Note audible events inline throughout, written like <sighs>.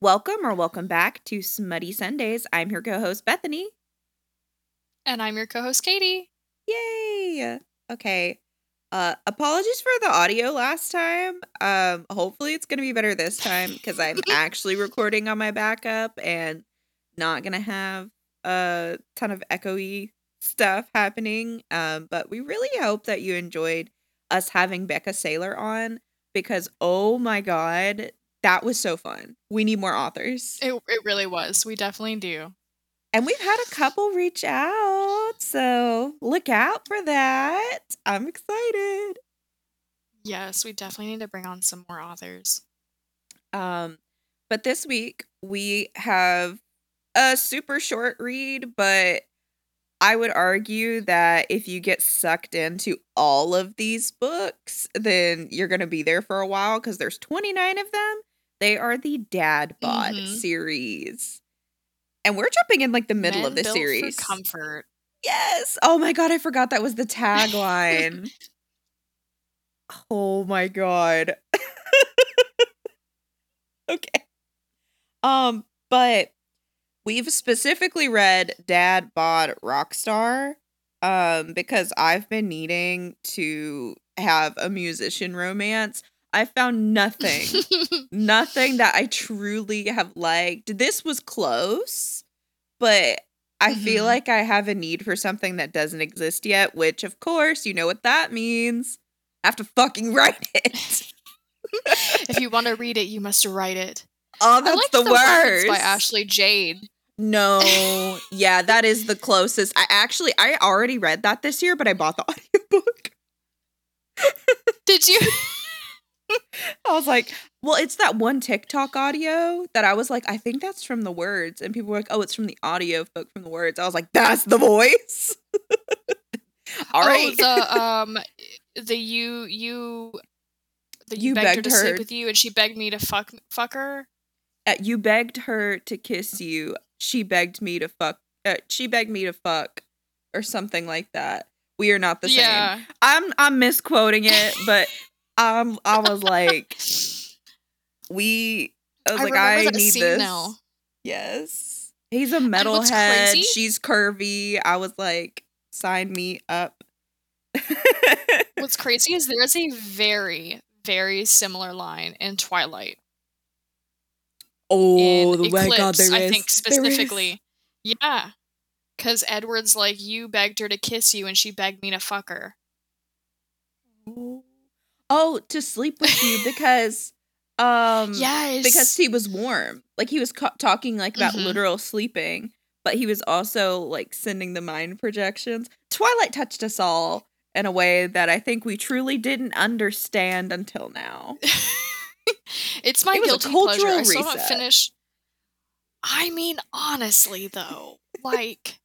Welcome or welcome back to Smutty Sundays. I'm your co host, Bethany. And I'm your co host, Katie. Yay! Okay. Uh, apologies for the audio last time. Um, hopefully it's gonna be better this time because I'm <laughs> actually recording on my backup and not gonna have a ton of echoey stuff happening. Um, but we really hope that you enjoyed us having Becca Sailor on because oh my god, that was so fun. We need more authors. It it really was. We definitely do. And we've had a couple reach out, so look out for that. I'm excited. Yes, we definitely need to bring on some more authors. Um, but this week we have a super short read, but I would argue that if you get sucked into all of these books, then you're going to be there for a while because there's 29 of them. They are the Dad Bod Mhm. series. And we're jumping in like the middle Men of the series. comfort. Yes. Oh my god, I forgot that was the tagline. <laughs> oh my god. <laughs> okay. Um, but we've specifically read Dad Bod Rockstar um because I've been needing to have a musician romance. I found nothing <laughs> nothing that I truly have liked. This was close, but I feel Mhm. like I have a need for something that doesn't exist yet, which of course, you know what that means. I have to fucking write <laughs> it. if you want to read it, you must write it. Oh, that's the, the worst. by Ashley Jade. No, <laughs> yeah, that is the closest. I actually I already read that this year, but I bought the audiobook. Did you? I was like, well, it's that one TikTok audio that I was like, I think that's from the words. And people were like, oh, it's from the audio book from the words. I was like, that's the voice. <laughs> All right. Oh, the <laughs> um, the you you. The you, You begged, her to her- sleep with you, and she begged me to fuck fuck her. Uh, you begged her to kiss you. She begged me to fuck. Uh, she begged me to fuck, or something like that. We are not the same. I'm I'm misquoting it, but <laughs> um, I was like, <laughs> we. I was I like, I need this. now. Yes, he's a metalhead. She's curvy. I was like, sign me up. <laughs> What's crazy is there is a very very similar line in Twilight. oh, in the my God, Eclipse, there I is. think specifically. Yeah. Cause Edward's like, you begged her to kiss you and she begged me to fuck her. Oh, to sleep with you because, um, Yes. because he was warm. Like he was talking like about Mhm. literal sleeping, but he was also like sending the mind projections. Twilight touched us all in a way that I think we truly didn't understand until now. <laughs> it's my It guilty pleasure. cultural I still haven't finished. I mean, honestly though, like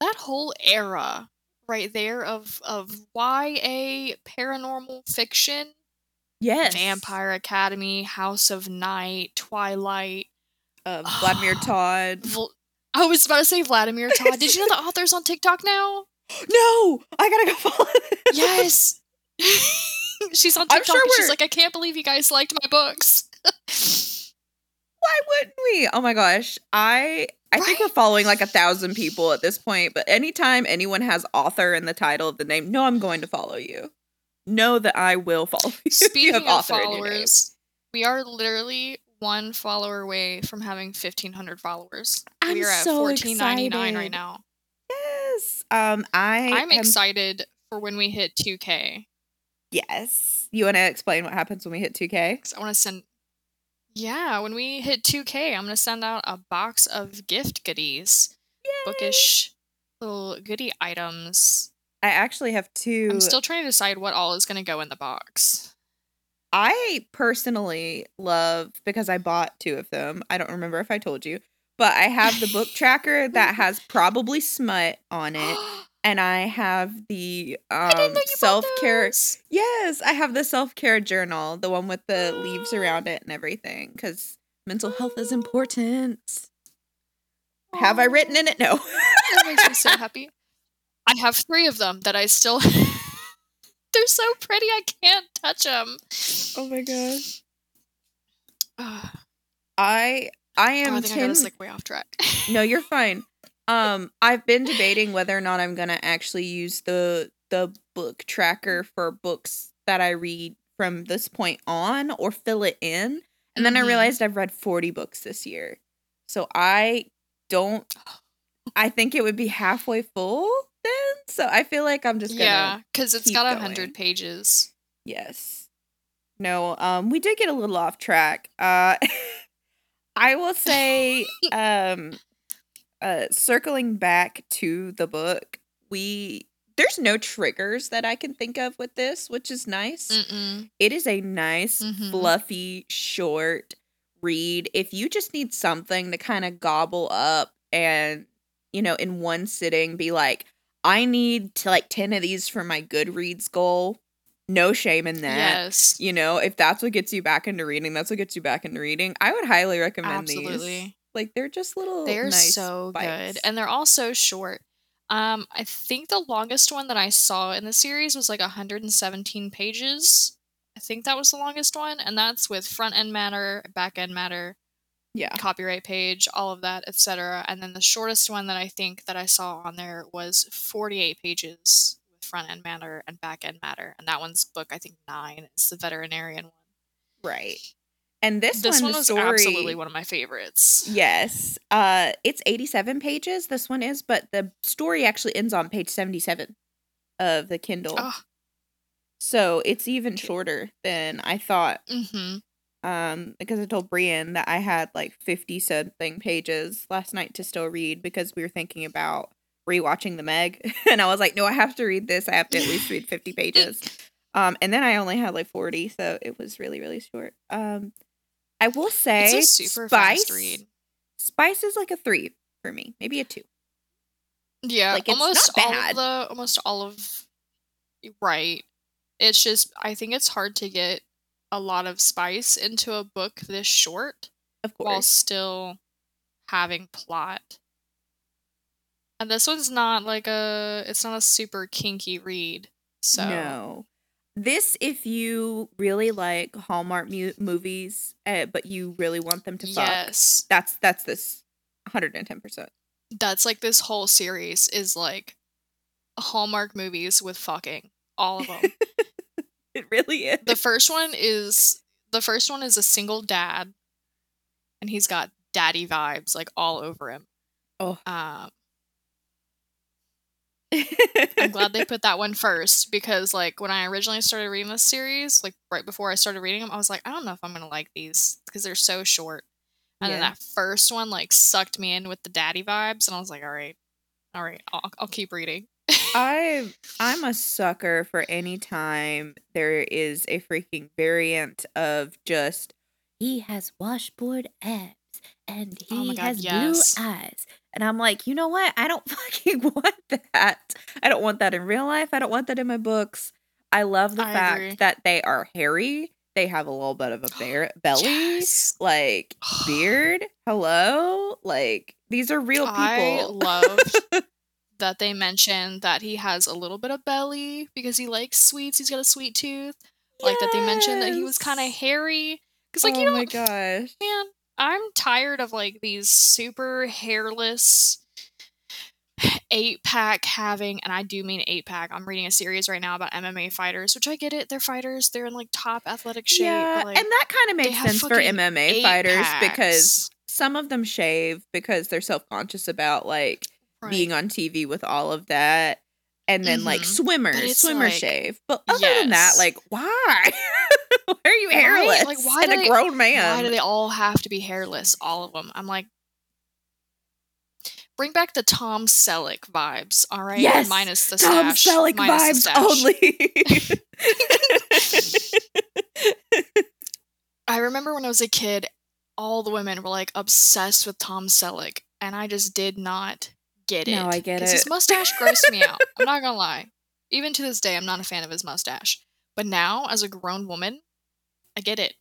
that whole era right there of of YA paranormal fiction, Yes, Vampire Academy, House of Night, Twilight, Uh, Vladimir Tod. I was about to say Vladimir <laughs> Tod. Did you know the author's on TikTok now? <gasps> No, I gotta go <laughs> follow. them. Yes. <laughs> She's on I'm TikTok sure she's like, I can't believe you guys liked my books. Why wouldn't we? Oh my gosh. I I think we're following like a thousand people at this point, but anytime anyone has author in the title of the name, no, I'm going to follow you. Know that I will follow <laughs> you. if you Speaking of author in your name. followers, we are literally one follower away from having 1,500 followers. I'm we are at so 14.99 right now. Yes. Um I I'm am- excited for when we hit 2K. Yes. You want to explain what happens when we hit 2K? 'Cause I want to send. Yeah, when we hit 2K, I'm going to send out a box of gift goodies. Bookish little goodie items. I actually have two. I'm still trying to decide what all is going to go in the box. I personally love because I bought two of them. I don't remember if I told you, but I have the book <laughs> tracker that has probably smut on it, <gasps> <gasps> <gasps> and I have the um know you bought self care. Yes, I have the self care journal, the one with the leaves around it and everything, because mental health is important. Have I written in it? No. <laughs> That makes me so happy. I have three of them that I still. <laughs> They're so pretty, I can't touch them. oh my gosh. <sighs> I I am oh, I think I got us like way off track. no, you're <laughs> fine. Um, I've been debating whether or not I'm gonna actually use the the book tracker for books that I read from this point on, or fill it in. And then I Mhm. realized I've read 40 books this year, so I don't. I think it would be halfway full then. So I feel like I'm just gonna yeah, because it's got a hundred pages. Yes. No, um we did get a little off track. Uh <laughs> I will say <laughs> um uh circling back to the book, we there's no triggers that I can think of with this, which is nice. It is a nice, Mhm. fluffy, short read. If you just need something to kind of gobble up and, you know, in one sitting be like, I need to like 10 of these for my Goodreads goal. No shame in that. Yes, You know, if that's what gets you back into reading, that's what gets you back into reading. I would highly recommend these. Like they're just little They're nice so bites. good, and they're all so short. Um, I think the longest one that I saw in the series was like 117 pages. I think that was the longest one, and that's with front end matter, back end matter, yeah. copyright page, all of that, etc. And then the shortest one that I think that I saw on there was 48 pages with front end matter and back end matter, and that one's book I think nine. It's the veterinarian one. Right. And this, This one, one was story, absolutely one of my favorites. Yes. Uh it's 87 pages this one is, but the story actually ends on page 77 of the Kindle. Oh, So it's even shorter than I thought. mm-hmm. Um because I told Brian that I had like 50 something pages last night to still read because we were thinking about rewatching the Meg <laughs> and I was like, "No, I have to read this. I have to at least read 50 <laughs> pages." Um and then I only had like 40, so it was really really short. Um I will say It's super Spice, fast read. Spice is like a 3 for me, maybe a 2. Yeah, Like, it's almost all of the almost all of right. It's just I think it's hard to get a lot of spice into a book this short Of course, while still having plot. And this one's not like a it's not a super kinky read. So No. This, if you really like Hallmark mu- movies, uh, but you really want them to fuck, yes. that's that's this 110%. That's like this whole series is like Hallmark movies with fucking. All of them. <laughs> It really is. the first one is the first one is a single dad and he's got daddy vibes like all over him Oh. um i'm glad they <laughs> put that one first because like when i originally started reading this series like right before i started reading them i was like i don't know if i'm gonna like these because they're so short and then that first one like sucked me in with the daddy vibes and i was like all right all right i'll, I'll keep reading I I'm a <laughs> sucker for any time there is a freaking variant of just he has washboard abs and Oh he God, has yes. blue eyes. And I'm like, you know what? I don't <laughs> fucking want that. I don't want that in real life. I don't want that in my books. I love the I fact agree. that they are hairy. They have a little bit of a bear <gasps> belly, Yes. like <sighs> beard. Hello, like these are real people. I loved <laughs> that they mentioned that he has a little bit of belly because he likes sweets. He's got a sweet tooth. Like that they mentioned that he was kind of hairy. Because like oh you know, my gosh. man, I'm tired of like these super hairless eight pack having, and I do mean eight pack. I'm reading a series right now about MMA fighters, which I get it. They're fighters. They're in like top athletic shape. Yeah, like, and that kind of makes sense for MMA fighters because some of them shave because they're self conscious about like Right. being on TV with all of that. And then like Mhm. swimmers, it's swimmers like- shave. But other than that, like why? <laughs> <laughs> why are you Right? hairless? Like, why and a they- grown man. Why do they all have to be hairless? All of them. I'm like, bring back the Tom Selleck vibes, all right? Yes, minus the Tom stash. Selleck vibes stash. only. <laughs> I remember when I was a kid, all the women were like obsessed with Tom Selleck, and I just did not get it. No, I get it. His mustache grossed me out. I'm not <laughs> gonna lie. Even to this day, I'm not a fan of his mustache. But now, as a grown woman, I get it.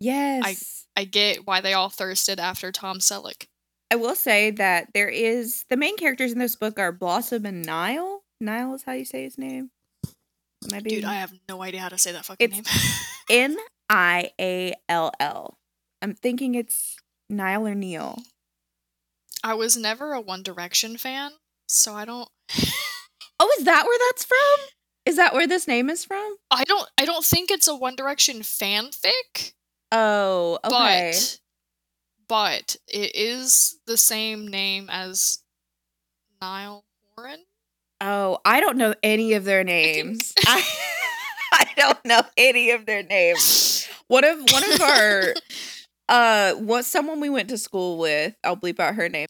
yes. I I get why they all thirsted after Tom Selleck. I will say that there is the main characters in this book are Blossom and Nile. Nile is how you say his name. Am I Dude, I have no idea how to say that fucking It's- name. <laughs> N I A L L. I'm thinking it's Niall or Neil? I was never a One Direction fan, so I don't. Oh, is that where that's from? Is that where this name is from? I don't. I don't think it's a One Direction fanfic. Oh, okay. But but it is the same name as Niall Horan. Oh, I don't know any of their names. <laughs> I, I don't know any of their names. One of one of our <laughs> uh what someone we went to school with, I'll bleep out her name.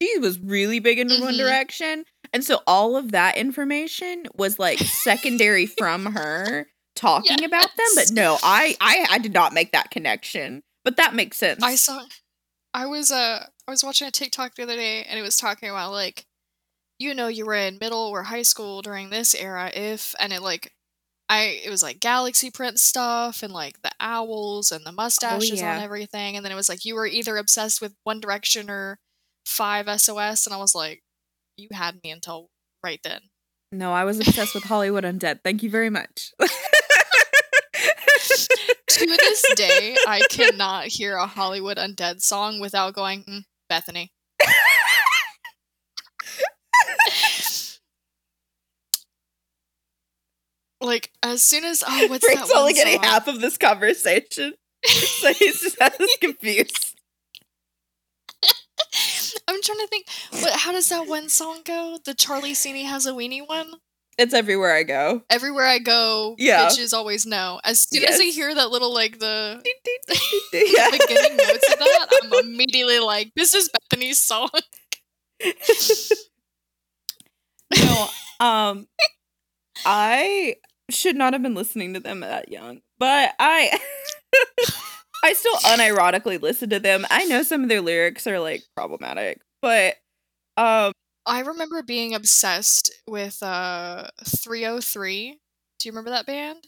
She was really big into One Mhm. Direction. And so all of that information was like secondary <laughs> from her talking about them. But no, I, I I did not make that connection. But that makes sense. I saw. I was uh I was watching a TikTok the other day, and it was talking about like, you know, you were in middle or high school during this era, if and it like. I, it was like galaxy print stuff and like the owls and the mustaches yeah. on everything and then it was like you were either obsessed with One Direction or Five SOS and I was like you had me until right then No, I was obsessed with Hollywood Undead. Thank you very much. <laughs> to this day, I cannot hear a Hollywood Undead song without going, mm, Bethany. like, as soon as, oh, what's Frank's that only getting song? half of this conversation. <laughs> so he's just <laughs> confused. I'm trying to think, what, how does that one song go? The Charlie Scene has a weenie one? It's everywhere I go. Everywhere I go, Yeah. bitches always know. As soon as I hear that little, like, the <laughs> yeah. beginning notes of that, I'm <laughs> immediately like, this is Bethany's song. <laughs> no, um, I should not have been listening to them that young, but I, I still unironically listen to them. I know some of their lyrics are like problematic, but um, I remember being obsessed with uh 3OH!3. Do you remember that band?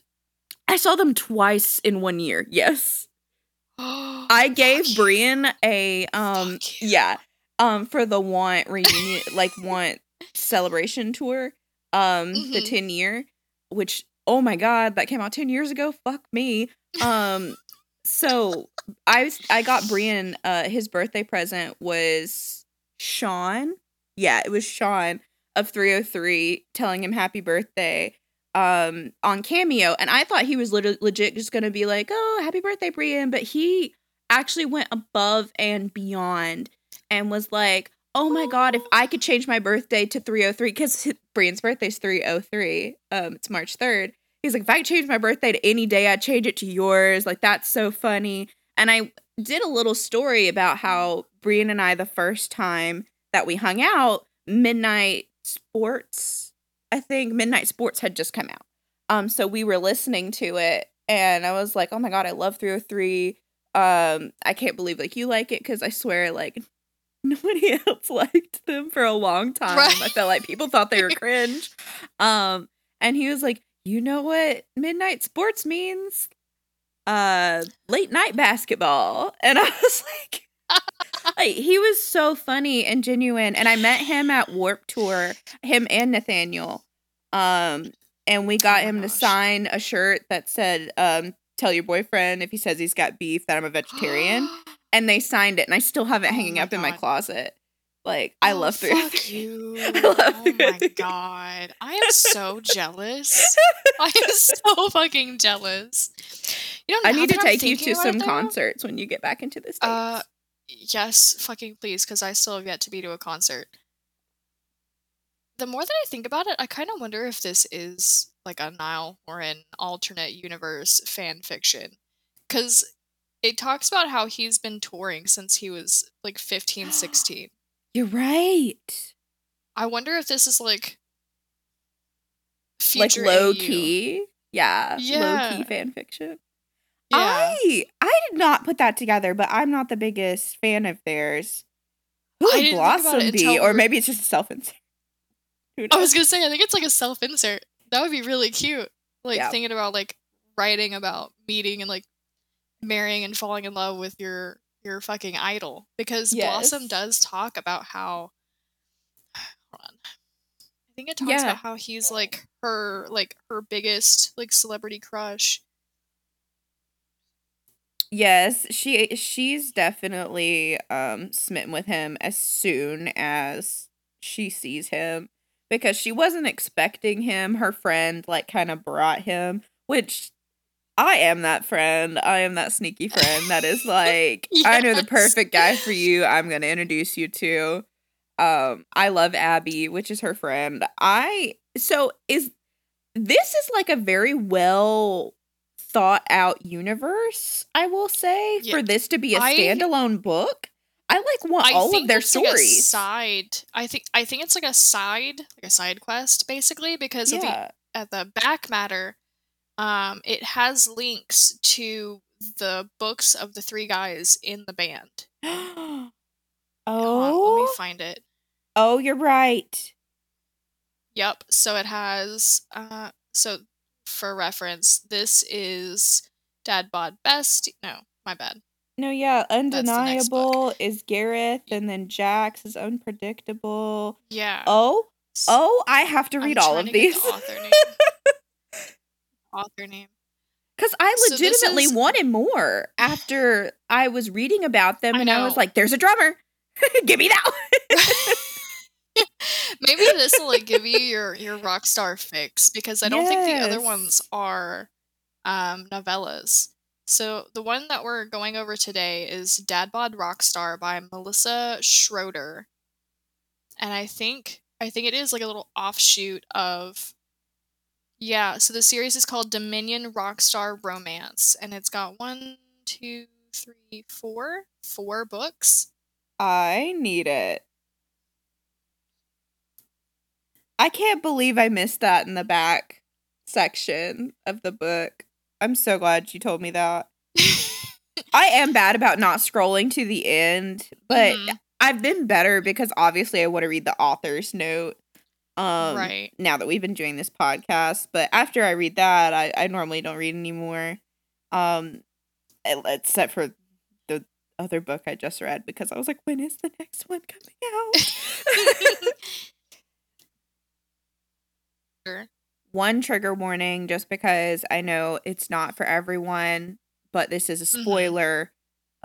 I saw them twice in one year. Yes, <gasps> I I gave Brian a um, yeah, um, for the Want reunion, <laughs> like Want celebration tour, um, the Mhm. ten year, which oh my god, that came out ten years ago. Fuck me. Um, so I was I got Brian uh his birthday present was Sean. Yeah, it was Sean of 3OH!3 telling him happy birthday um on Cameo and I thought he was lit- legit just to be like, "Oh, happy birthday, Brian," but he actually went above and beyond and was like, "Oh my god, if I could change my birthday to 303 cuz <laughs> Brian's birthday's 303. Um it's March 3rd. He's like, "If I change my birthday to any day, I'd change it to yours." Like that's so funny. And I did a little story about how Brian and I the first time that we hung out, Midnight Sports, I think Midnight Sports had just come out. Um so we were listening to it and I was like, "Oh my god, I love 3OH!3." Um I can't believe like you like it cuz I swear like <laughs> nobody else liked them for a long time. Right. I felt like people thought they were cringe. Um and he was like, "You know what Midnight Sports means?" Uh late night basketball. And <laughs> I was like like he was so funny and genuine. And i met him at Warped Tour him and nathaniel. Um and we got Oh him to sign a shirt that said um tell your boyfriend if he says he's got beef that i'm a vegetarian. <gasps> And they signed it and i still have it Oh hanging my up in my closet like i Oh, love three fuck <laughs> you. I love oh my <laughs> god. I am so jealous. <laughs> I am so fucking jealous. You know, i need to take you to some concerts when you get back into the states Uh, yes, fucking please, because I still have yet to be to a concert. The more that I think about it, I kind of wonder if this is like a Nile or an alternate universe fan fiction. Because it talks about how he's been touring since he was like 15, <gasps> 16. You're right I wonder if this is like. like low AU. key yeah, low Yeah. key fan fiction Yeah. I I did not put that together, but I'm not the biggest fan of theirs. Who would didn't think about Blossom be? Or maybe it's just a self insert. <laughs> I was gonna say, I think it's like a self insert. That would be really cute. Like Yeah. thinking about like writing about meeting and like marrying and falling in love with your your fucking idol. Because Blossom does talk about how <sighs> hold on. I think it talks Yeah. about how he's like her like her biggest like celebrity crush. Yes, she she's definitely um smitten with him as soon as she sees him because she wasn't expecting him. Her friend like kind of brought him, which I am that friend. I am that sneaky friend that is like, <laughs> I know the perfect guy for you. I'm going to introduce you to. Um I love Abby, which is her friend. I so is this is like a very well thought out universe, I will say, Yeah, for this to be a standalone book. I like want I all of their it's like stories. side. I think I think it's like a side, like a side quest, basically, because of the at the back matter, um, it has links to the books of the three guys in the band. <gasps> oh. On, let me find it. oh, you're right. Yep. So it has. Uh, so for reference, this is Dad Bod Best. No, my bad. No, yeah, the next book. undeniable is Gareth, and then Jax is unpredictable. Yeah. Oh, oh, I have to I'm read all of these the <laughs> author name. because I So legitimately is- wanted more after I was reading about them, I and I was like, "There's a drummer, <laughs> give me that." one." <laughs> Maybe this will like give you your your rock star fix because I don't think the other ones are um novellas. So the one that we're going over today is Dad Bod Rockstar by Melissa Schroeder. And I think I think it is like a little offshoot of Yeah, so the series is called Dominion Rockstar Romance and it's got one, two, three, four, four books. I need it. I can't believe I missed that in the back section of the book. I'm so glad you told me that. <laughs> I am bad about not scrolling to the end, but Mhm. I've been better because obviously I want to read the author's note. Um, right. Now that we've been doing this podcast, but after I read that, I, I normally don't read anymore. Um, except for the other book I just read because I was like, when is the next one coming out? <laughs> <laughs> One trigger warning just because I know it's not for everyone, but this is a Mhm. spoiler.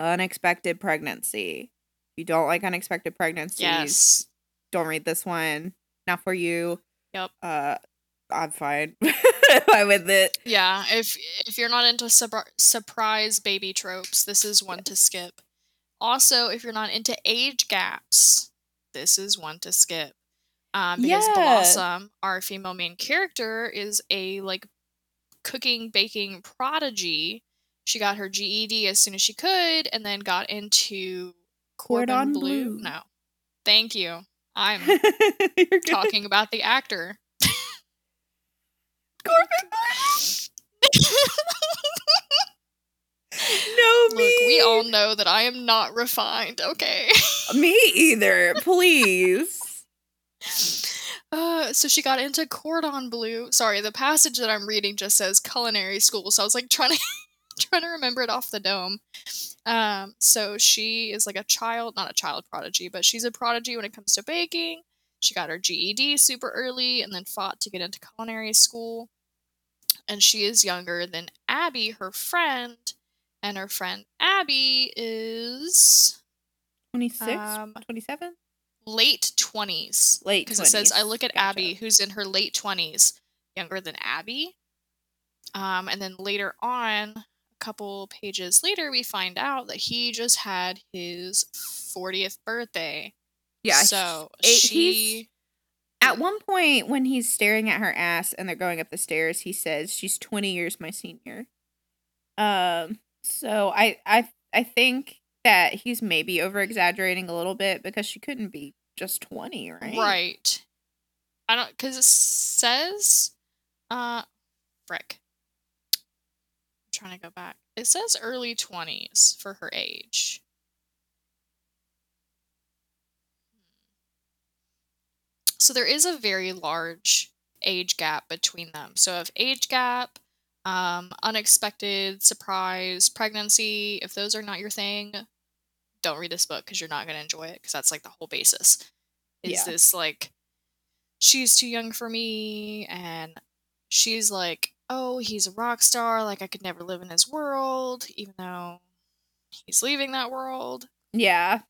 Unexpected pregnancy. If you don't like unexpected pregnancies, Yes. don't read this one. Not for you. Yep. Uh I'm fine. <laughs> fine with it. Yeah, if if you're not into surpri- surprise baby tropes, this is one to skip. Also, if you're not into age gaps, this is one to skip. Um, because Yeah. Blossom, our female main character, is a like cooking baking prodigy. She got her GED as soon as she could, and then got into Corbin Cordon Blue. Bleu. No, thank you. I'm <laughs> You're talking about the actor. <laughs> Corbin <laughs> No, Look, me. we all know that I am not refined, okay? me either. Please. Uh, so she got into cordon bleu. Sorry, the passage that I'm reading just says culinary school, so I was like trying to <laughs> trying to remember it off the dome. Um, so she is like a child, not a child prodigy, but she's a prodigy when it comes to baking. She got her GED super early and then fought to get into culinary school. And she is younger than Abby, her friend, and her friend Abby is 26, Um, 27? late 20s. Late because it says I look at Gotcha. Abby, who's in her late twenties, younger than Abby. Um, and then later on, couple pages later, we find out that he just had his fortieth birthday. Yeah. so he- she. At one point, when he's staring at her ass and they're going up the stairs, he says, "She's twenty years my senior." Um. So I I I think that he's maybe over exaggerating a little bit because she couldn't be just twenty, right? Right. I don't because it says, uh, frick. Trying to go back. It says early twenties for her age. So there is a very large age gap between them. So if age gap, um, unexpected surprise pregnancy, if those are not your thing, don't read this book because you're not going to enjoy it because that's like the whole basis. Is Yeah. this like she's too young for me and she's like, "Oh, he's a rock star, like I could never live in his world," even though he's leaving that world. Yeah.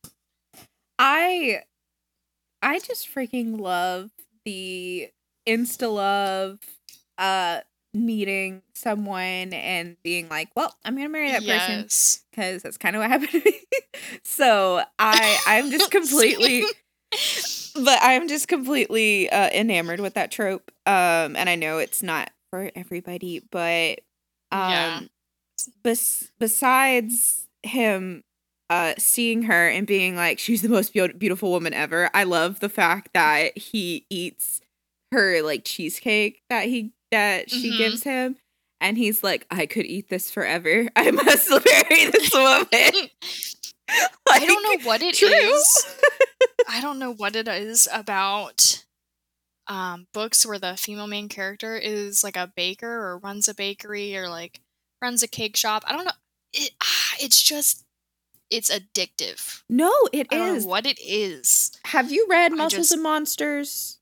I I just freaking love the insta love uh meeting someone and being like, "Well, I'm going to marry that person cuz that's kind of what happened to me." <laughs> so, I I'm just <laughs> completely but I'm just completely uh enamored with that trope. Um and I know it's not for everybody, but um Yeah. bes- besides him uh seeing her and being like she's the most beau- beautiful woman ever i love the fact that he eats her like cheesecake that he that she Mhm. gives him and he's like i could eat this forever <laughs> i must <laughs> marry this woman <laughs> I don't know what it is. true. I don't know what it is about um, books where the female main character is like a baker or runs a bakery or like runs a cake shop. I don't know. It, ah, it's just it's addictive. no it I don't know what it is. have you read muscles just- and monsters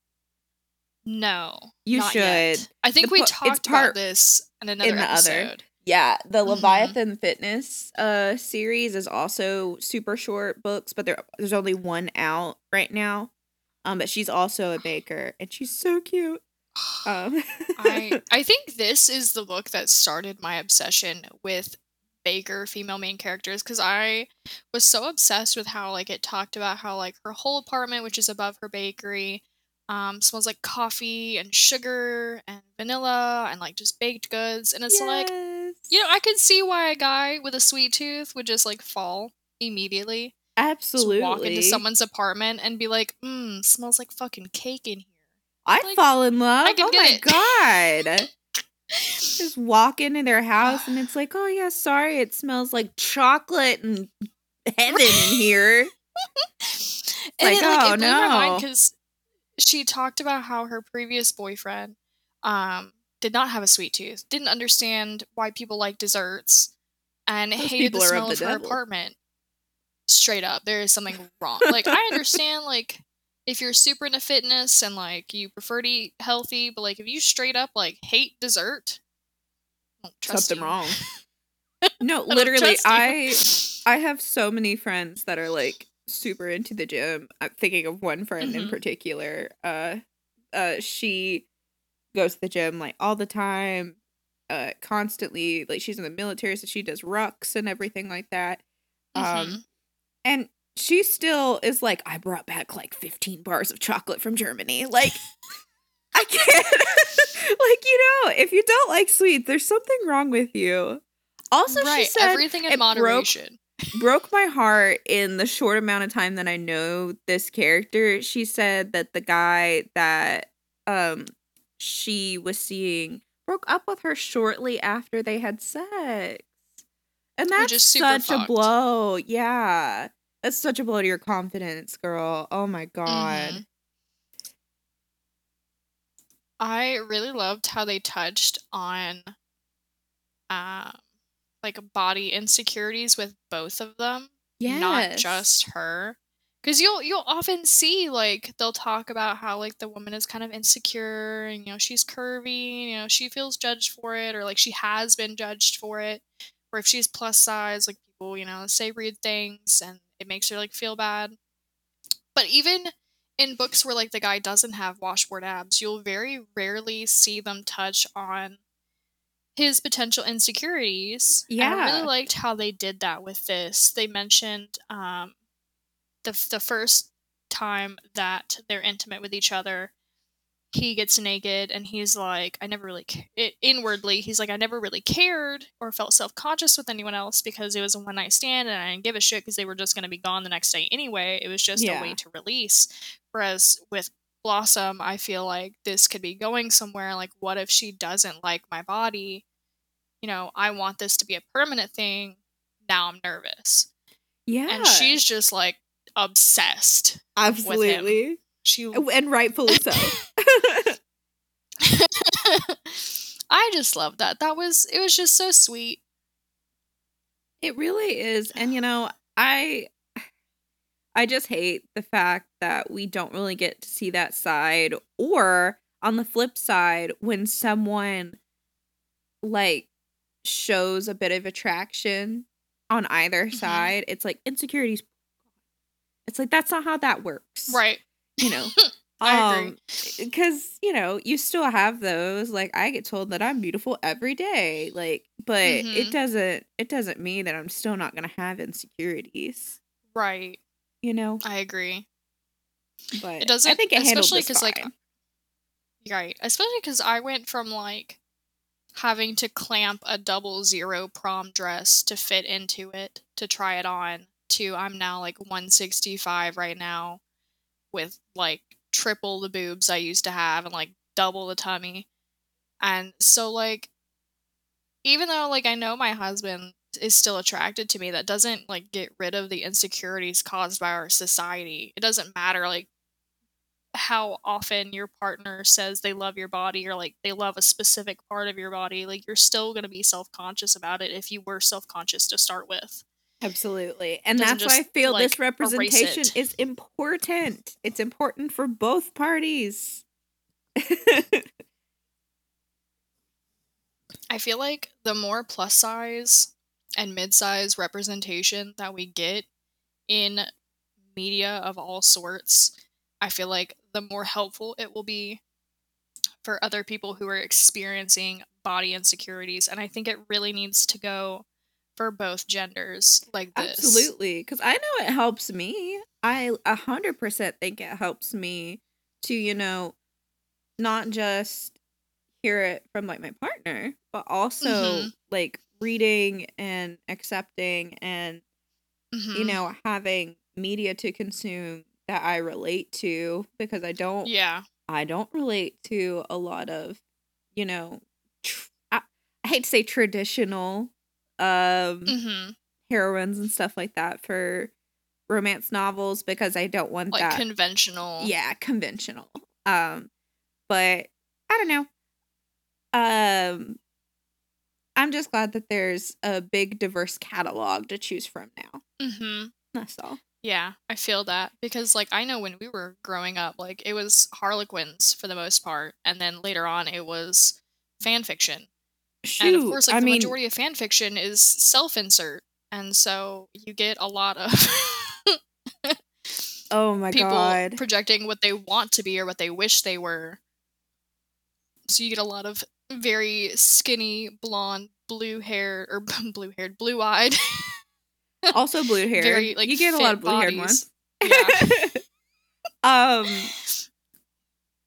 No, You not yet. should. I think The we talked about this in another the other. episode. Yeah, the Mhm. Leviathan Fitness uh series is also super short books, but there there's only one out right now. Um, but she's also a baker, and she's so cute. Um, <sighs> I <laughs> I think this is the book that started my obsession with Baker female main characters because I was so obsessed with how like it talked about how like her whole apartment, which is above her bakery, um, smells like coffee and sugar and vanilla and like just baked goods, and it's like you know I could see why a guy with a sweet tooth would just like fall immediately. Just absolutely. walk into someone's apartment and be like, "Mmm, smells like fucking cake in here." I'd like, fall in love. Oh my it. god! <laughs> Just walk into their house, and it's <sighs> like, oh yeah, sorry, it smells like chocolate and heaven in here. <laughs> and Like, it, like, oh, it no. because she talked about how her previous boyfriend um did not have a sweet tooth, didn't understand why people like desserts, and Those hated the smell the of her devil. apartment. Straight up, there is something <laughs> wrong. Like I understand, like if you're super into fitness and like you prefer to eat healthy, but like if you straight up like hate dessert, don't trust Something you. wrong. <laughs> No, don't literally. I I have so many friends that are like super into the gym. I'm thinking of one friend in Mhm. particular. Uh, uh, she goes to the gym like all the time, uh, constantly. Like she's in the military, so she does rucks and everything like that. Um, Mhm. And she still is like, I brought back like 15 bars of chocolate from Germany. Like, <laughs> I can't. <laughs> like, you know, if you don't like sweets, there's something wrong with you. Also, right, she said everything in it broke- moderation. broke my heart in the short amount of time that I know this character. She said that the guy that um she was seeing broke up with her shortly after they had sex. And that's such a blow. Yeah. That's such a blow to your confidence, girl. Oh my god. Mhm. I really loved how they touched on um like body insecurities with both of them, Yeah. not just her. Cuz you'll you'll often see like they'll talk about how like the woman is kind of insecure and you know she's curvy, you know, she feels judged for it or like she has been judged for it. Or if she's plus size, like people, you know, say rude things and it makes her like feel bad. But even in books where like the guy doesn't have washboard abs, you'll very rarely see them touch on his potential insecurities. And I really liked how they did that with this. They mentioned um the the first time that they're intimate with each other, he gets naked and he's like, I never really it, inwardly he's like, I never really cared or felt self conscious with anyone else because it was a one night stand and I didn't give a shit because they were just going to be gone the next day anyway. It was just Yeah. a way to release. Whereas with Blossom, I feel like this could be going somewhere. Like, what if she doesn't like my body? You know, I want this to be a permanent thing. Now I'm nervous. Yeah. And she's just like obsessed. absolutely. She And rightfully so. <laughs> I just love that. That was it was just so sweet. It really is. And you know, I I just hate the fact that we don't really get to see that side or on the flip side when someone like shows a bit of attraction on either Mhm. side. It's like insecurities. It's like that's not how that works, Right. You know, <laughs> I agree. because you know you still have those. Like I get told that I'm beautiful every day, like, but it Mhm. doesn't. It doesn't mean that I'm still not gonna have insecurities. Right. You know, I agree. but It doesn't I think it especially because like right. Especially because I went from like having to clamp a double zero prom dress to fit into it to try it on to I'm now like 165 right now with like triple the boobs I used to have and like double the tummy. And so like even though like I know my husband is still attracted to me, that doesn't like get rid of the insecurities caused by our society. It doesn't matter like how often your partner says they love your body or like they love a specific part of your body, like you're still going to be self-conscious about it if you were self-conscious to start with. Absolutely. And that's why I feel like, this representation is important. It's important for both parties. I feel like the more plus size and mid size representation that we get in media of all sorts, I feel like the more helpful it will be for other people who are experiencing body insecurities. And I think it really needs to go for both genders like this. Absolutely. Because I know it helps me. I a 100% think it helps me to, you know, not just hear it from like my partner, but also Mhm. like reading and accepting and, you Mhm. know, having media to consume that I relate to because I don't Yeah. I don't relate to a lot of, you know, tr- I, I hate to say traditional um hmm heroines and stuff like that for romance novels because I don't want Like that conventional. yeah, conventional. Um but I don't know. Um I'm just glad that there's a big diverse catalog to choose from now. Mm-hmm. That's all. Yeah, I feel that because like I know when we were growing up, like it was Harlequins for the most part, and then later on it was fan fiction. Shoot, and of course, like I the mean, majority of fan fiction is self-insert, and so you get a lot of <laughs> oh my people god. projecting what they want to be or what they wish they were. So you get a lot of very skinny, blonde, blue hair or <laughs> blue haired, blue eyed. also blue hair. very, like, you get a lot of blue haired ones. Yeah. <laughs> um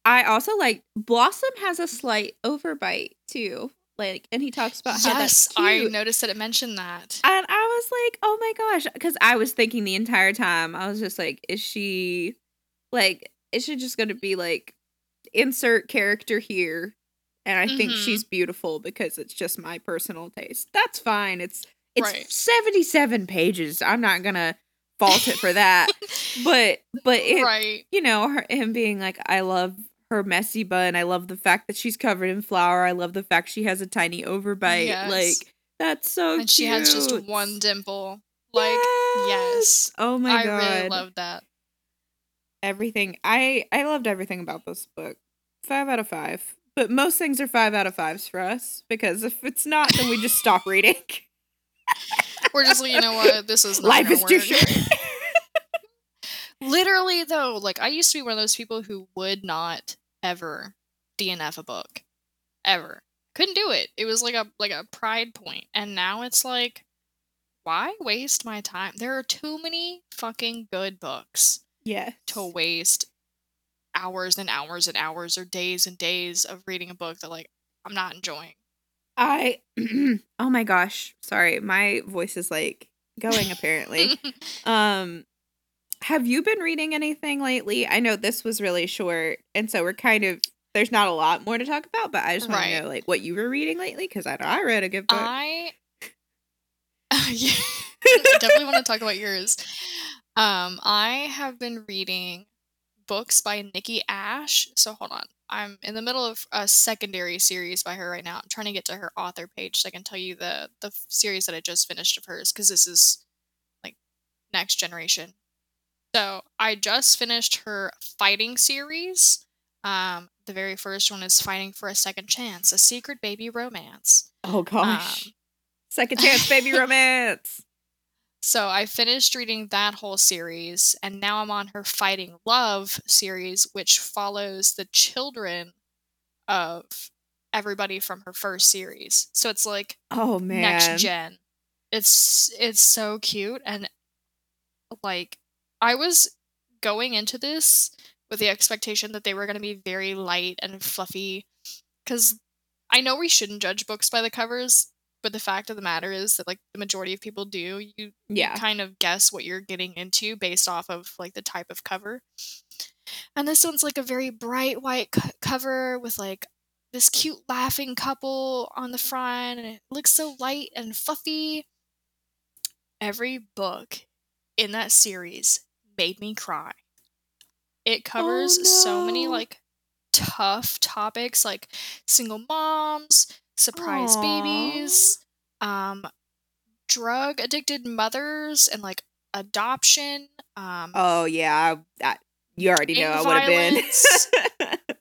I also like Blossom has a slight overbite too. Like and he talks about how yes, that's I noticed that it mentioned that. And I was like, oh my gosh. Because I was thinking the entire time, I was just like, is she like, is she just going to be like, insert character here? And I think Mhm. she's beautiful because it's just my personal taste. That's fine. It's it's Right. 77 pages. I'm not going to fault it for that. <laughs> but but it right. you know, her, him being like, I love her messy bun. I love the fact that she's covered in flour. I love the fact she has a tiny overbite. Yes. Like, that's so cute. and she has just one dimple. Like, yes. Oh my I god. I really love that. everything. I I loved everything about this book. Five out of five. But most things are five out of fives for us because if it's not, then we just stop reading. <laughs> We're just like, you know what? This is not Life is too short. <laughs> <laughs> Literally, though, like I used to be one of those people who would not ever DNF a book, ever. Couldn't do it. It was like a like a pride point, and now it's like, why waste my time? There are too many fucking good books Yeah. to waste hours and hours and hours or days and days of reading a book that like I'm not enjoying. I <clears throat> oh my gosh. Sorry. My voice is like going apparently. <laughs> um have you been reading anything lately? I know this was really short and so we're kind of there's not a lot more to talk about, but I just want Right. to know like what you were reading lately cuz I know I read a good book. I <laughs> yeah, I definitely want to talk about yours. Um, I have been reading books by Nikki Ash. So hold on. I'm in the middle of a secondary series by her right now. I'm trying to get to her author page so I can tell you the the series that I just finished of hers because this is like next generation. So I just finished her fighting series. Um, the very first one is Fighting for a Second Chance, a secret baby romance. oh gosh. Um, Second chance baby <laughs> romance. So I finished reading that whole series, and now I'm on her Fighting Love series, which follows the children of everybody from her first series. So it's like Oh man. next gen. It's it's so cute and like I was going into this with the expectation that they were going to be very light and fluffy cuz I know we shouldn't judge books by the covers, but the fact of the matter is that like the majority of people do. You Yeah. kind of guess what you're getting into based off of like the type of cover. And this one's like a very bright white co- cover with like this cute laughing couple on the front, and it looks so light and fluffy. Every book in that series made me cry. It covers so many like tough topics like single moms, surprise Aw. babies, um, drug addicted mothers, and like adoption. Um, Oh yeah, that you already know I would have been. <laughs>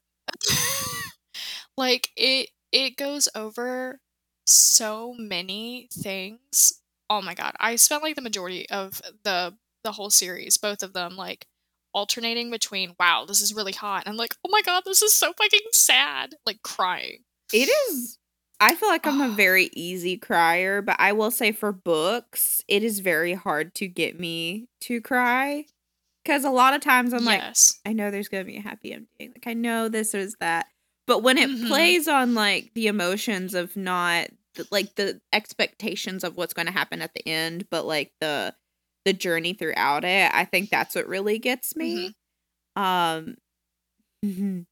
<laughs> like it it goes over so many things oh my god i spent like the majority of the the whole series both of them like alternating between wow this is really hot and like oh my god this is so fucking sad like crying it is I feel like I'm a <sighs> very easy crier, but I will say for books, it is very hard to get me to cry. Cause a lot of times I'm like, I know there's gonna be a happy ending. Like I know this is that. But when it Mhm. plays on like the emotions of not like the expectations of what's gonna happen at the end, but like the the journey throughout it, I think that's what really gets me. Um <laughs> I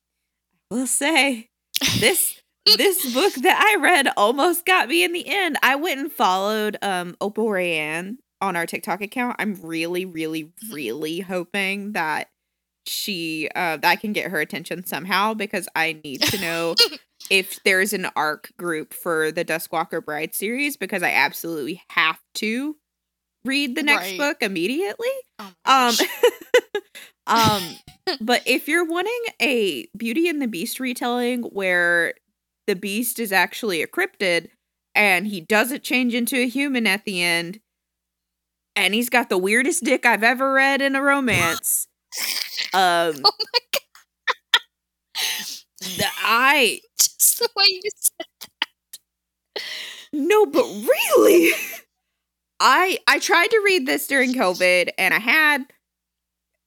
will say <laughs> this this book that I read almost got me in the end. I went and followed um Opal Reyne on our TikTok account. I'm really, really, Mhm. really hoping that she uh that I can get her attention somehow because I need to know <laughs> if there's an arc group for the Duskwalker Bride series because I absolutely have to read the next Right. book immediately. oh Um <laughs> um <laughs> but if you're wanting a Beauty and the Beast retelling where the beast is actually a cryptid and he doesn't change into a human at the end and he's got the weirdest dick I've ever read in a romance. <laughs> Um oh my god the I just the way you said that. No, but really, I I tried to read this during COVID, and I had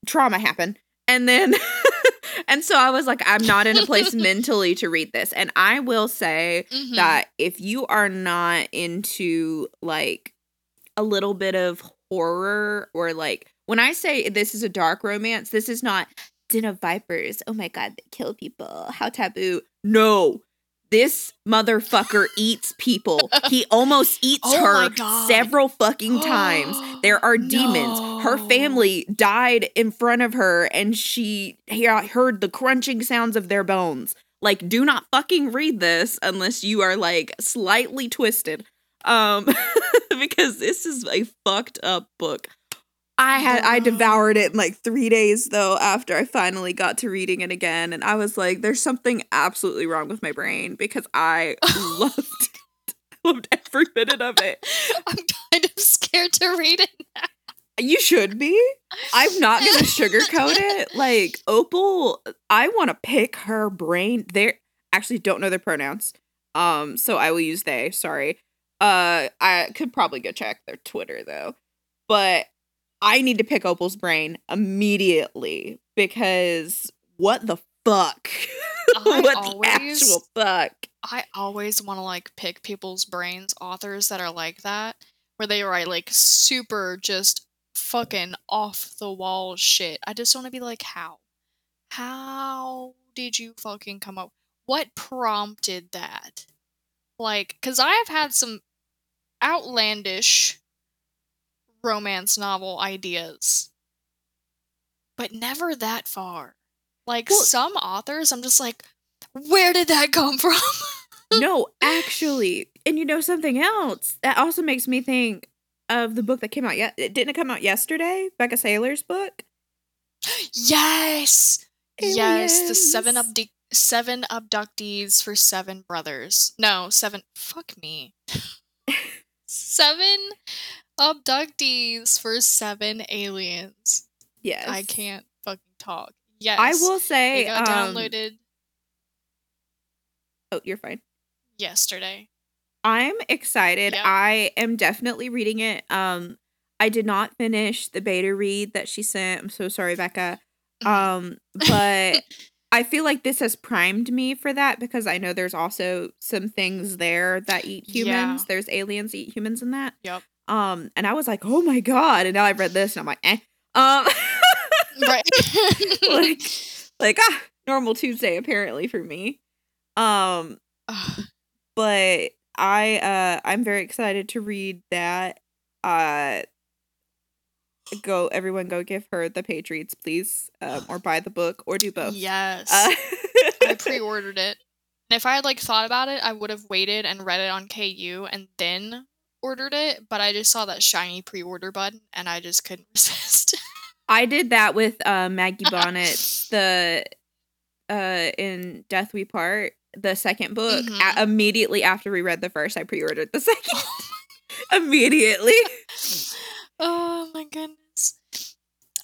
trauma happen, and then <laughs> and so I was like, I'm not in a place <laughs> mentally to read this, and I will say Mhm. that if you are not into like a little bit of horror or like when I say this is a dark romance, this is not den of vipers. Oh my god, they kill people. How taboo. No. This motherfucker <laughs> eats people. He almost eats Oh her several fucking <gasps> times. There are demons. Her family died in front of her and she he- heard the crunching sounds of their bones. Like do not fucking read this unless you are like slightly twisted. Um <laughs> because this is a fucked up book. I had I devoured it in like 3 days though after I finally got to reading it again and I was like there's something absolutely wrong with my brain because I <laughs> loved it. I loved every minute of it. <laughs> i'm kind of scared to read it You should be. I'm not gonna <laughs> sugarcoat it. Like Opal, I want to pick her brain. They actually don't know their pronouns, um, so I will use they. Sorry. Uh, I could probably go check their Twitter though, but I need to pick Opal's brain immediately because what the fuck? <laughs> What always- the actual fuck? I always want to like pick people's brains, authors that are like that, where they write like super just fucking off the wall shit. I just want to be like, how? How did you fucking come up? What prompted that? Like, because I have had some outlandish romance novel ideas, but never that far. Like, Well- some authors, I'm just like, where did that come from? <laughs> no, actually, and you know something else that also makes me think of the book that came out. yet. didn't it come out yesterday? Becca Saylor's book. Yes. Yes, the seven Aliens. abdu- seven abductees for seven brothers. No, seven. Fuck me. <laughs> seven abductees for seven aliens. Yes. I can't fucking talk. Yes. I will say. It got um, downloaded Oh, you're fine. yesterday. I'm excited. Yep. I am definitely reading it. Um I did not finish the beta read that she sent. I'm so sorry, Becca. Mhm. Um but <laughs> I feel like this has primed me for that because I know there's also some things there that eat humans. Yeah. There's aliens eat humans in that. Yep. Um and I was like, "Oh my god." And now I've read this and I'm like, "Eh." Um <laughs> right. like <laughs> like ah, normal Tuesday apparently for me. Um but I uh I'm very excited to read that. Uh go everyone go give her the patriots please. Um or buy the book or do both. yes. Uh, I <laughs> pre-ordered it. And if I had like thought about it, I would have waited and read it on KU and then ordered it, but I just saw that shiny pre-order button and I just couldn't <laughs> resist. I did that with uh Maggie <laughs> Bonnet, the uh in Death We Part, the second book. Mhm. A- immediately after we read the first, I pre-ordered the <laughs> second. immediately. oh my goodness.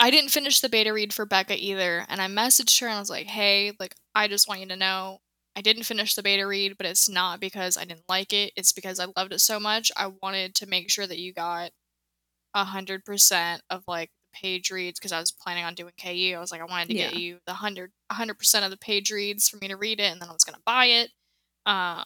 I didn't finish the beta read for Becca either, and I messaged her and I was like, "Hey, like I just want you to know I didn't finish the beta read, but it's not because I didn't like it. It's because I loved it so much. I wanted to make sure that you got a hundred percent of like the page reads because I was planning on doing KU. I was like, I wanted to get you the hundred hundred percent of the page reads for me to read it, and then I was gonna buy it. Um,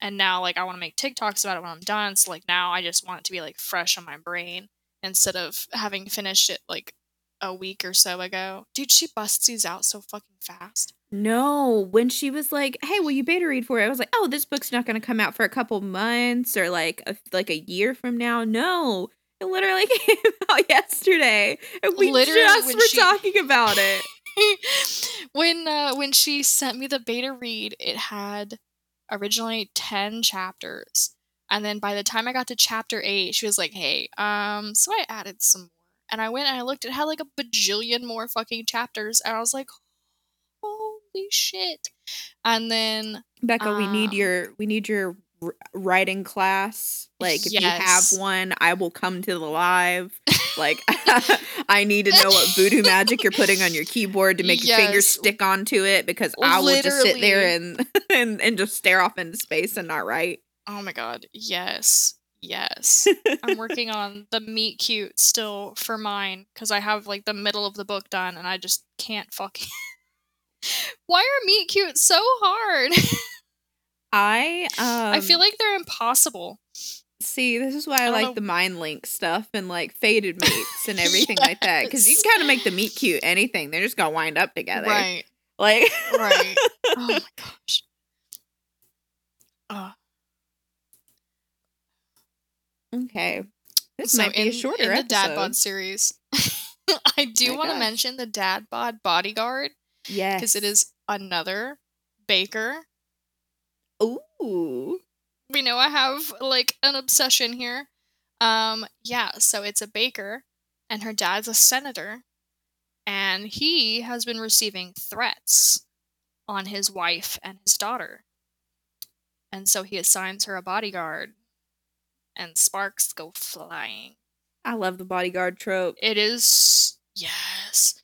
and now like I want to make TikToks about it when I'm done. So like now I just want it to be like fresh on my brain instead of having finished it like a week or so ago. Dude, she busts these out so fucking fast. No, when she was like, "Hey, will you beta read for it?" I was like, "Oh, this book's not going to come out for a couple months or like a, like a year from now." No, it literally <laughs> came out yesterday, and we Literally, just were she- talking about it. <laughs> when uh when she sent me the beta read, it had originally 10 chapters. And then by the time I got to chapter 8, she was like, "Hey, um so I added some more." And I went and I looked it had like a bajillion more fucking chapters and I was like, "Holy shit." And then Becca, we need Um, your we need your writing class. Like, if you have one, I will come to the live. Like, <laughs> <laughs> I need to know what voodoo magic you're putting on your keyboard to make your fingers stick onto it because I will just sit there and <laughs> and and just stare off into space and not write. Oh my god, yes. Yes. I'm working on the meet cute still for mine because I have like the middle of the book done and I just can't fucking. Why are meet cute so hard? <laughs> I um I feel like they're impossible. see this is why I, don't like know- the mind link stuff and like faded meats and <laughs> everything like that because you can kind of make the meet cute anything. They're just gonna wind up together, Right, Like right. <laughs> oh my gosh. Uh, okay, this so might be in, a shorter in the episode. Dad Bod series, I do want to mention the Dad Bod bodyguard yes, because it is another baker Ooh, we know I have like an obsession here. Um, yeah, so it's a baker, and her dad's a senator, and he has been receiving threats on his wife and his daughter. And so he assigns her a bodyguard, and sparks go flying. I love the bodyguard trope. It is yes.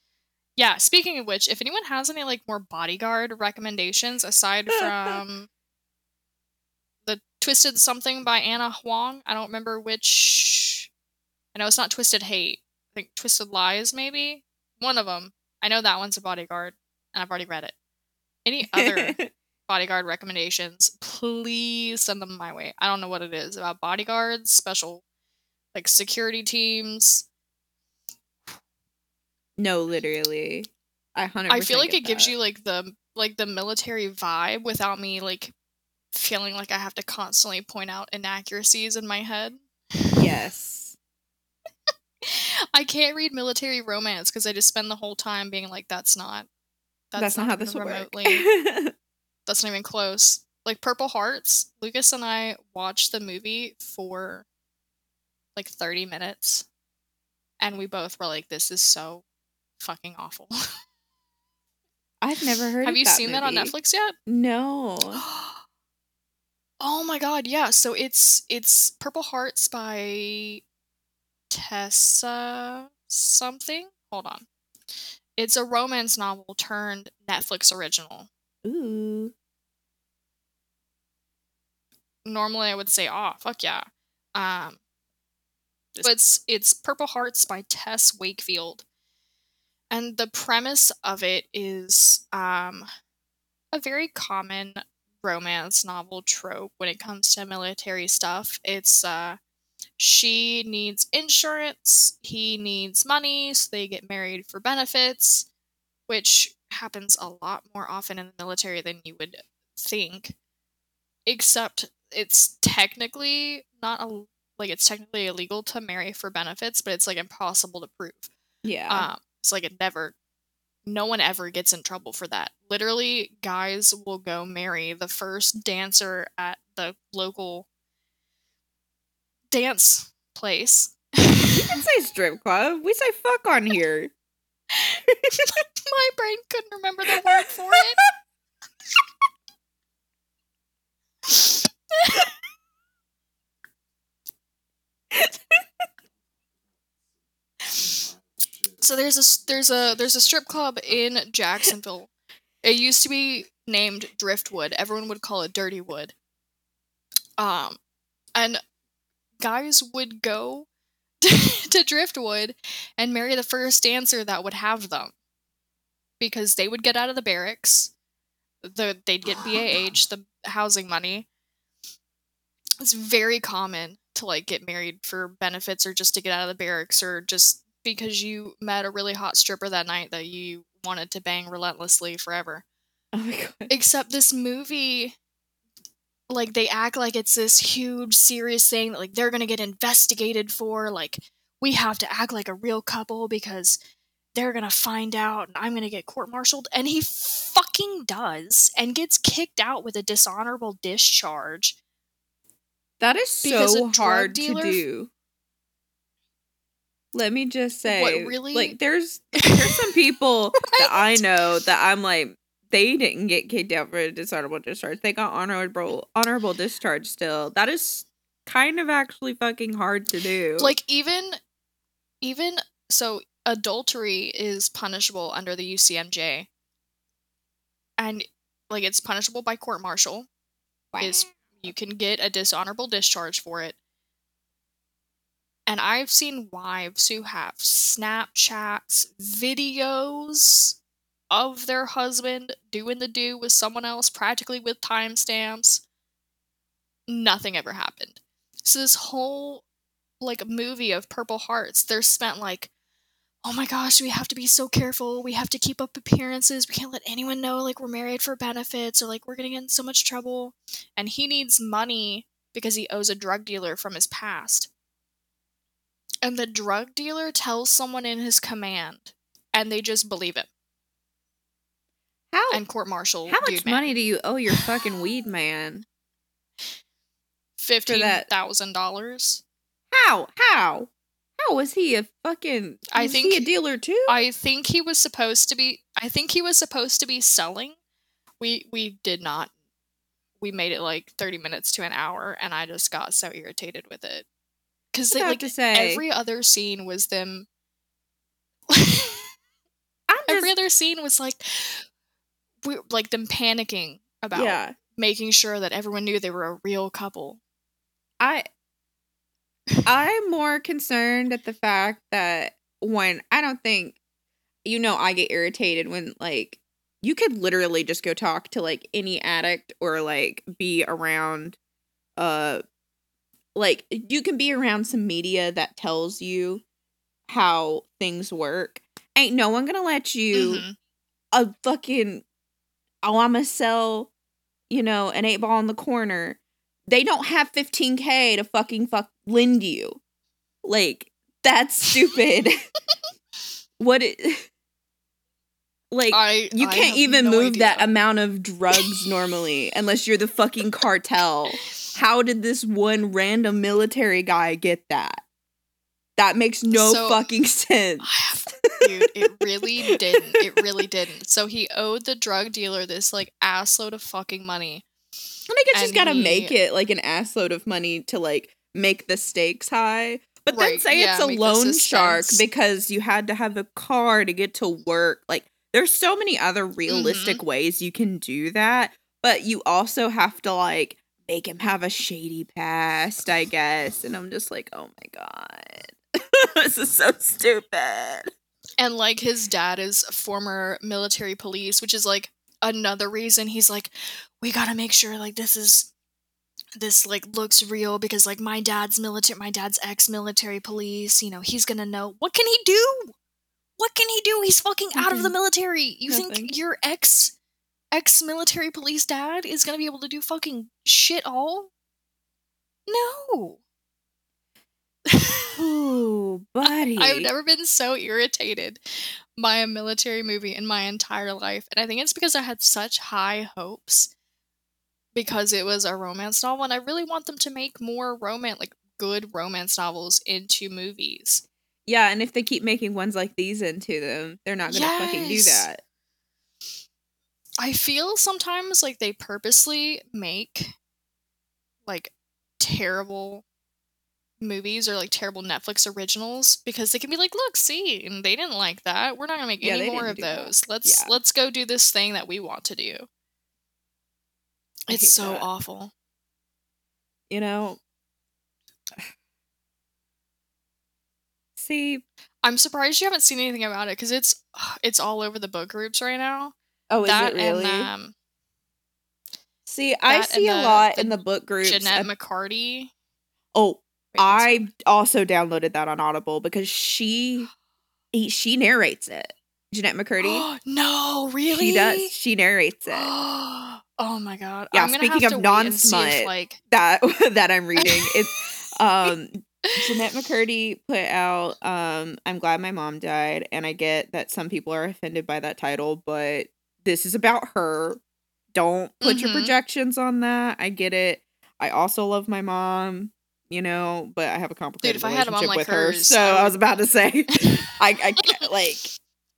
Yeah, speaking of which, if anyone has any like more bodyguard recommendations aside <laughs> from the Twisted Something by Ana Huang, I don't remember which I know it's not Twisted Hate. I think Twisted Lies maybe. One of them. I know that one's a bodyguard and I've already read it. Any other <laughs> bodyguard recommendations, please send them my way. I don't know what it is about bodyguards, special like security teams. No, literally, I hundred. I feel like it gives you like the like the military vibe without me like feeling like I have to constantly point out inaccuracies in my head. yes. <laughs> I can't read military romance because I just spend the whole time being like, "That's not. That's, not how this will work. remotely. <laughs> that's not even close." Like Purple Hearts, Lucas and I watched the movie for like thirty minutes, and we both were like, "This is so fucking awful." <laughs> I've never heard. Have you that seen that on. Netflix yet? No. <gasps> oh my god, yeah. So it's it's Purple Hearts by Tessa something. Hold on. It's a romance novel turned Netflix original. Ooh. Normally I would say, oh, fuck yeah. Um, but it's it's Purple Hearts by Tess Wakefield. And the premise of it is um, a very common romance novel trope when it comes to military stuff. It's uh, she needs insurance, he needs money, so they get married for benefits, which happens a lot more often in the military than you would think. Except it's technically not a like it's technically illegal to marry for benefits, but it's like impossible to prove. Yeah. Um, it's like it never, no one ever gets in trouble for that. Literally, guys will go marry the first dancer at the local dance place. you can say strip club. We say fuck on here. <laughs> My brain couldn't remember the word for it. <laughs> so there's a there's a there's a strip club in Jacksonville. It used to be named Driftwood. Everyone would call it Dirty Wood. Um, and guys would go <laughs> to Driftwood and marry the first dancer that would have them because they would get out of the barracks. The they'd get BAH, <sighs> the housing money. It's very common to like get married for benefits or just to get out of the barracks or just because you met a really hot stripper that night that you wanted to bang relentlessly forever. <laughs> Oh my god. Except this movie like they act like it's this huge serious thing that like they're going to get investigated for like we have to act like a real couple because they're going to find out and I'm going to get court-martialed and he fucking does and gets kicked out with a dishonorable discharge. That is so hard to do. Let me just say, What, really? like, there's <laughs> there's some people that I know that I'm like, they didn't get kicked out for a dishonorable discharge. They got honorable honorable discharge still. That is kind of actually fucking hard to do. Like even even so adultery is punishable under the UCMJ. And like it's punishable by court martial. is you can get a dishonorable discharge for it. And I've seen wives who have Snapchats, videos of their husband doing the do with someone else, practically with timestamps. Nothing ever happened. So this whole like movie of Purple Hearts, they're spent like, oh my gosh, we have to be so careful. We have to keep up appearances. We can't let anyone know like we're married for benefits or like we're gonna get in so much trouble. And he needs money because he owes a drug dealer from his past. And the drug dealer tells someone in his command, and they just believe it. how And court martial. how much man. money do you owe your fucking weed man? Fifteen thousand dollars. How how how was he a fucking? I was he a dealer too. I think he was supposed to be. I think he was supposed to be selling. We we did not. We made it like thirty minutes to an hour, and I just got so irritated with it because have like to say, every other scene was them. <laughs> I'm every other scene was like, we like them panicking about yeah. making sure that everyone knew they were a real couple. I <laughs> I'm more concerned at the fact that when I don't think you know I get irritated when like you could literally just go talk to like any addict or like be around uh like you can be around some media that tells you how things work. Ain't no one gonna let you Mhm. a fucking oh I'ma sell, you know, an eight ball in the corner. They don't have 15k to fucking fuck lend you. Like, that's stupid. <laughs> <laughs> what it like I you can't even no move that amount of drugs normally unless you're the fucking cartel. <laughs> How did this one random military guy get that? That makes no So- fucking sense. I have, dude, it really didn't. It really didn't. So he owed the drug dealer this like assload of fucking money. And I guess he's got to he- make it like an assload of money to like make the stakes high. But then Right, say yeah, it's a loan shark because you had to have a car to get to work. Like there's so many other realistic Mm-hmm. ways you can do that, but you also have to like make him have a shady past, I guess. And I'm just like, "Oh my god. <laughs> this is so stupid." And like his dad is former military police, which is like another reason he's like, we gotta make sure like this is this like looks real because like my dad's military my dad's ex-military police, you know, he's gonna know what can he do? What can he do? He's fucking out of the mm-hmm. military. You Nothing. think your ex ex military police dad is gonna be able to do fucking shit all? No. Ooh, <laughs> buddy. I've never been so irritated by a military movie in my entire life. And I think it's because I had such high hopes because it was a romance novel. And I really want them to make more romance, like good romance novels into movies. Yeah, and if they keep making ones like these into them, they're not gonna fucking do that. I feel sometimes like they purposely make like terrible movies or like terrible Netflix originals because they can be like, look, see, and they didn't like that. We're not gonna make Yeah, any more of do that. those. Let's Yeah. let's go do this thing that we want to do. I It's so that. awful. You know. <sighs> See, I'm surprised you haven't seen anything about it because it's it's all over the book groups right now. Oh, is that it really? and um, See, I see and a lot the in the book groups. Jennette ab- McCarty. oh, Wait, I also downloaded that on Audible because she he, she narrates it. Jennette McCurdy. <gasps> no, really? She does. She narrates it. <gasps> oh my god. Yeah, speaking have of to wait and see if, non-smut, like that <laughs> that I'm reading. It's <laughs> um Jennette McCurdy put out um I'm glad my mom died and I get that some people are offended by that title, but this is about her. Don't put your Mhm. projections on that. I get it. I also love my mom, you know, but I have a complicated if I had a mom relationship like with her. hers, So I I was about to say I I like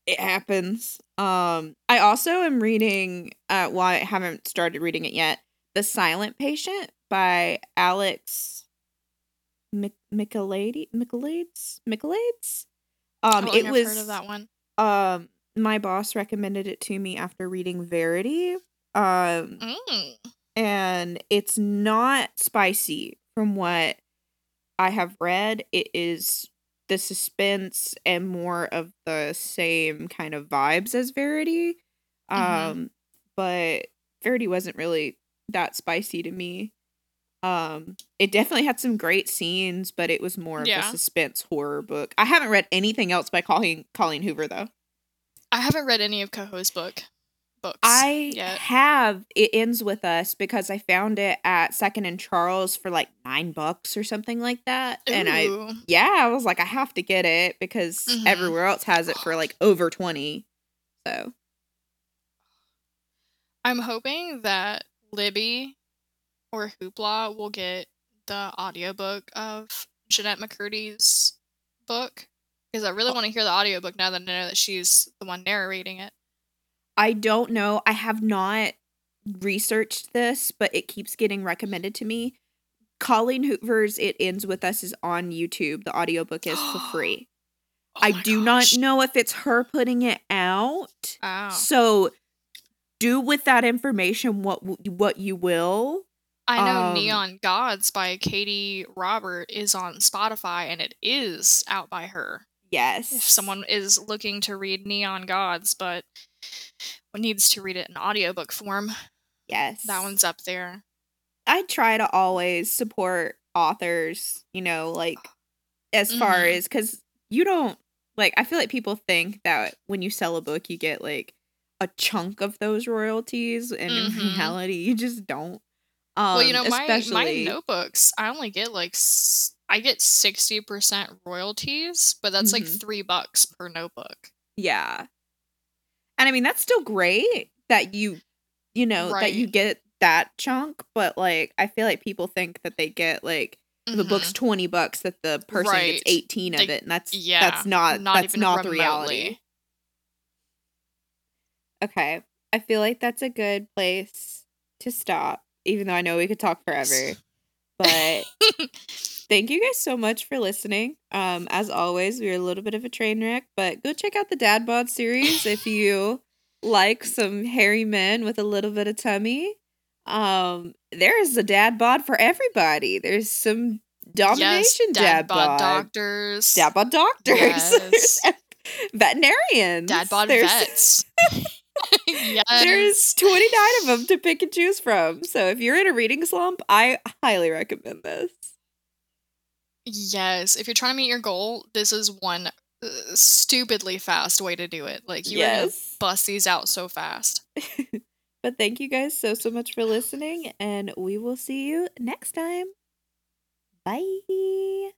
it happens. Um I also am reading uh well I haven't started reading it yet. The Silent Patient by Alex Michelade Michelades Michelades. I Um it I've was heard of that one. um my boss recommended it to me after reading Verity. Um Mm. and it's not spicy from what I have read. It is the suspense and more of the same kind of vibes as Verity. Um, Mhm. but Verity wasn't really that spicy to me. Um, it definitely had some great scenes, but it was more of Yeah. a suspense horror book. I haven't read anything else by Colleen Colleen Hoover though. I haven't read any of Coho's book books. I yet. have it ends with us because I found it at Second and Charles for like nine bucks or something like that. And I yeah, I was like, I have to get it because Mhm. everywhere else has it for like over twenty. So I'm hoping that Libby or Hoopla will get the audiobook of Jennette McCurdy's book because I really want to hear the audiobook now that I know that she's the one narrating it. I don't know. I have not researched this, but it keeps getting recommended to me. Colleen Hoover's It Ends With Us is on YouTube. The audiobook is for free. <gasps> Oh I do gosh. not know if it's her putting it out. Oh. So do with that information what what you will. I know um, Neon Gods by Katee Robert is on Spotify and it is out by her. Yes. If someone is looking to read Neon Gods but needs to read it in audiobook form, yes. that one's up there. I try to always support authors, you know, like as far Mhm. as cuz you don't like I feel like people think that when you sell a book you get like a chunk of those royalties and in Mhm. reality you just don't. Um well, you know, my my notebooks, I only get like s- I get sixty percent royalties, but that's like Mhm. three bucks per notebook. Yeah. And I mean that's still great that you you know that you get that chunk, but like I feel like people think that they get like the book's 20 bucks that the person Mm-hmm. Right. gets 18 of Like, it and that's yeah, that's not, not that's not the reality. Okay. I feel like that's a good place to stop even though I know we could talk forever. <laughs> But <laughs> thank you guys so much for listening. Um, as always, we are a little bit of a train wreck, but go check out the Dad Bod series if you like some hairy men with a little bit of tummy. Um, there's a dad bod for everybody. There's some domination yes, dad, dad bod bod. doctors. Dad bod doctors. <laughs> Yes. veterinarians. Dad bod There's- vets. <laughs> yes. There's 29 of them to pick and choose from. So if you're in a reading slump, I highly recommend this. Yes, if you're trying to meet your goal, this is one uh, stupidly fast way to do it. Like you yes. bust these out so fast. <laughs> But thank you guys so, so much for listening, and we will see you next time. Bye.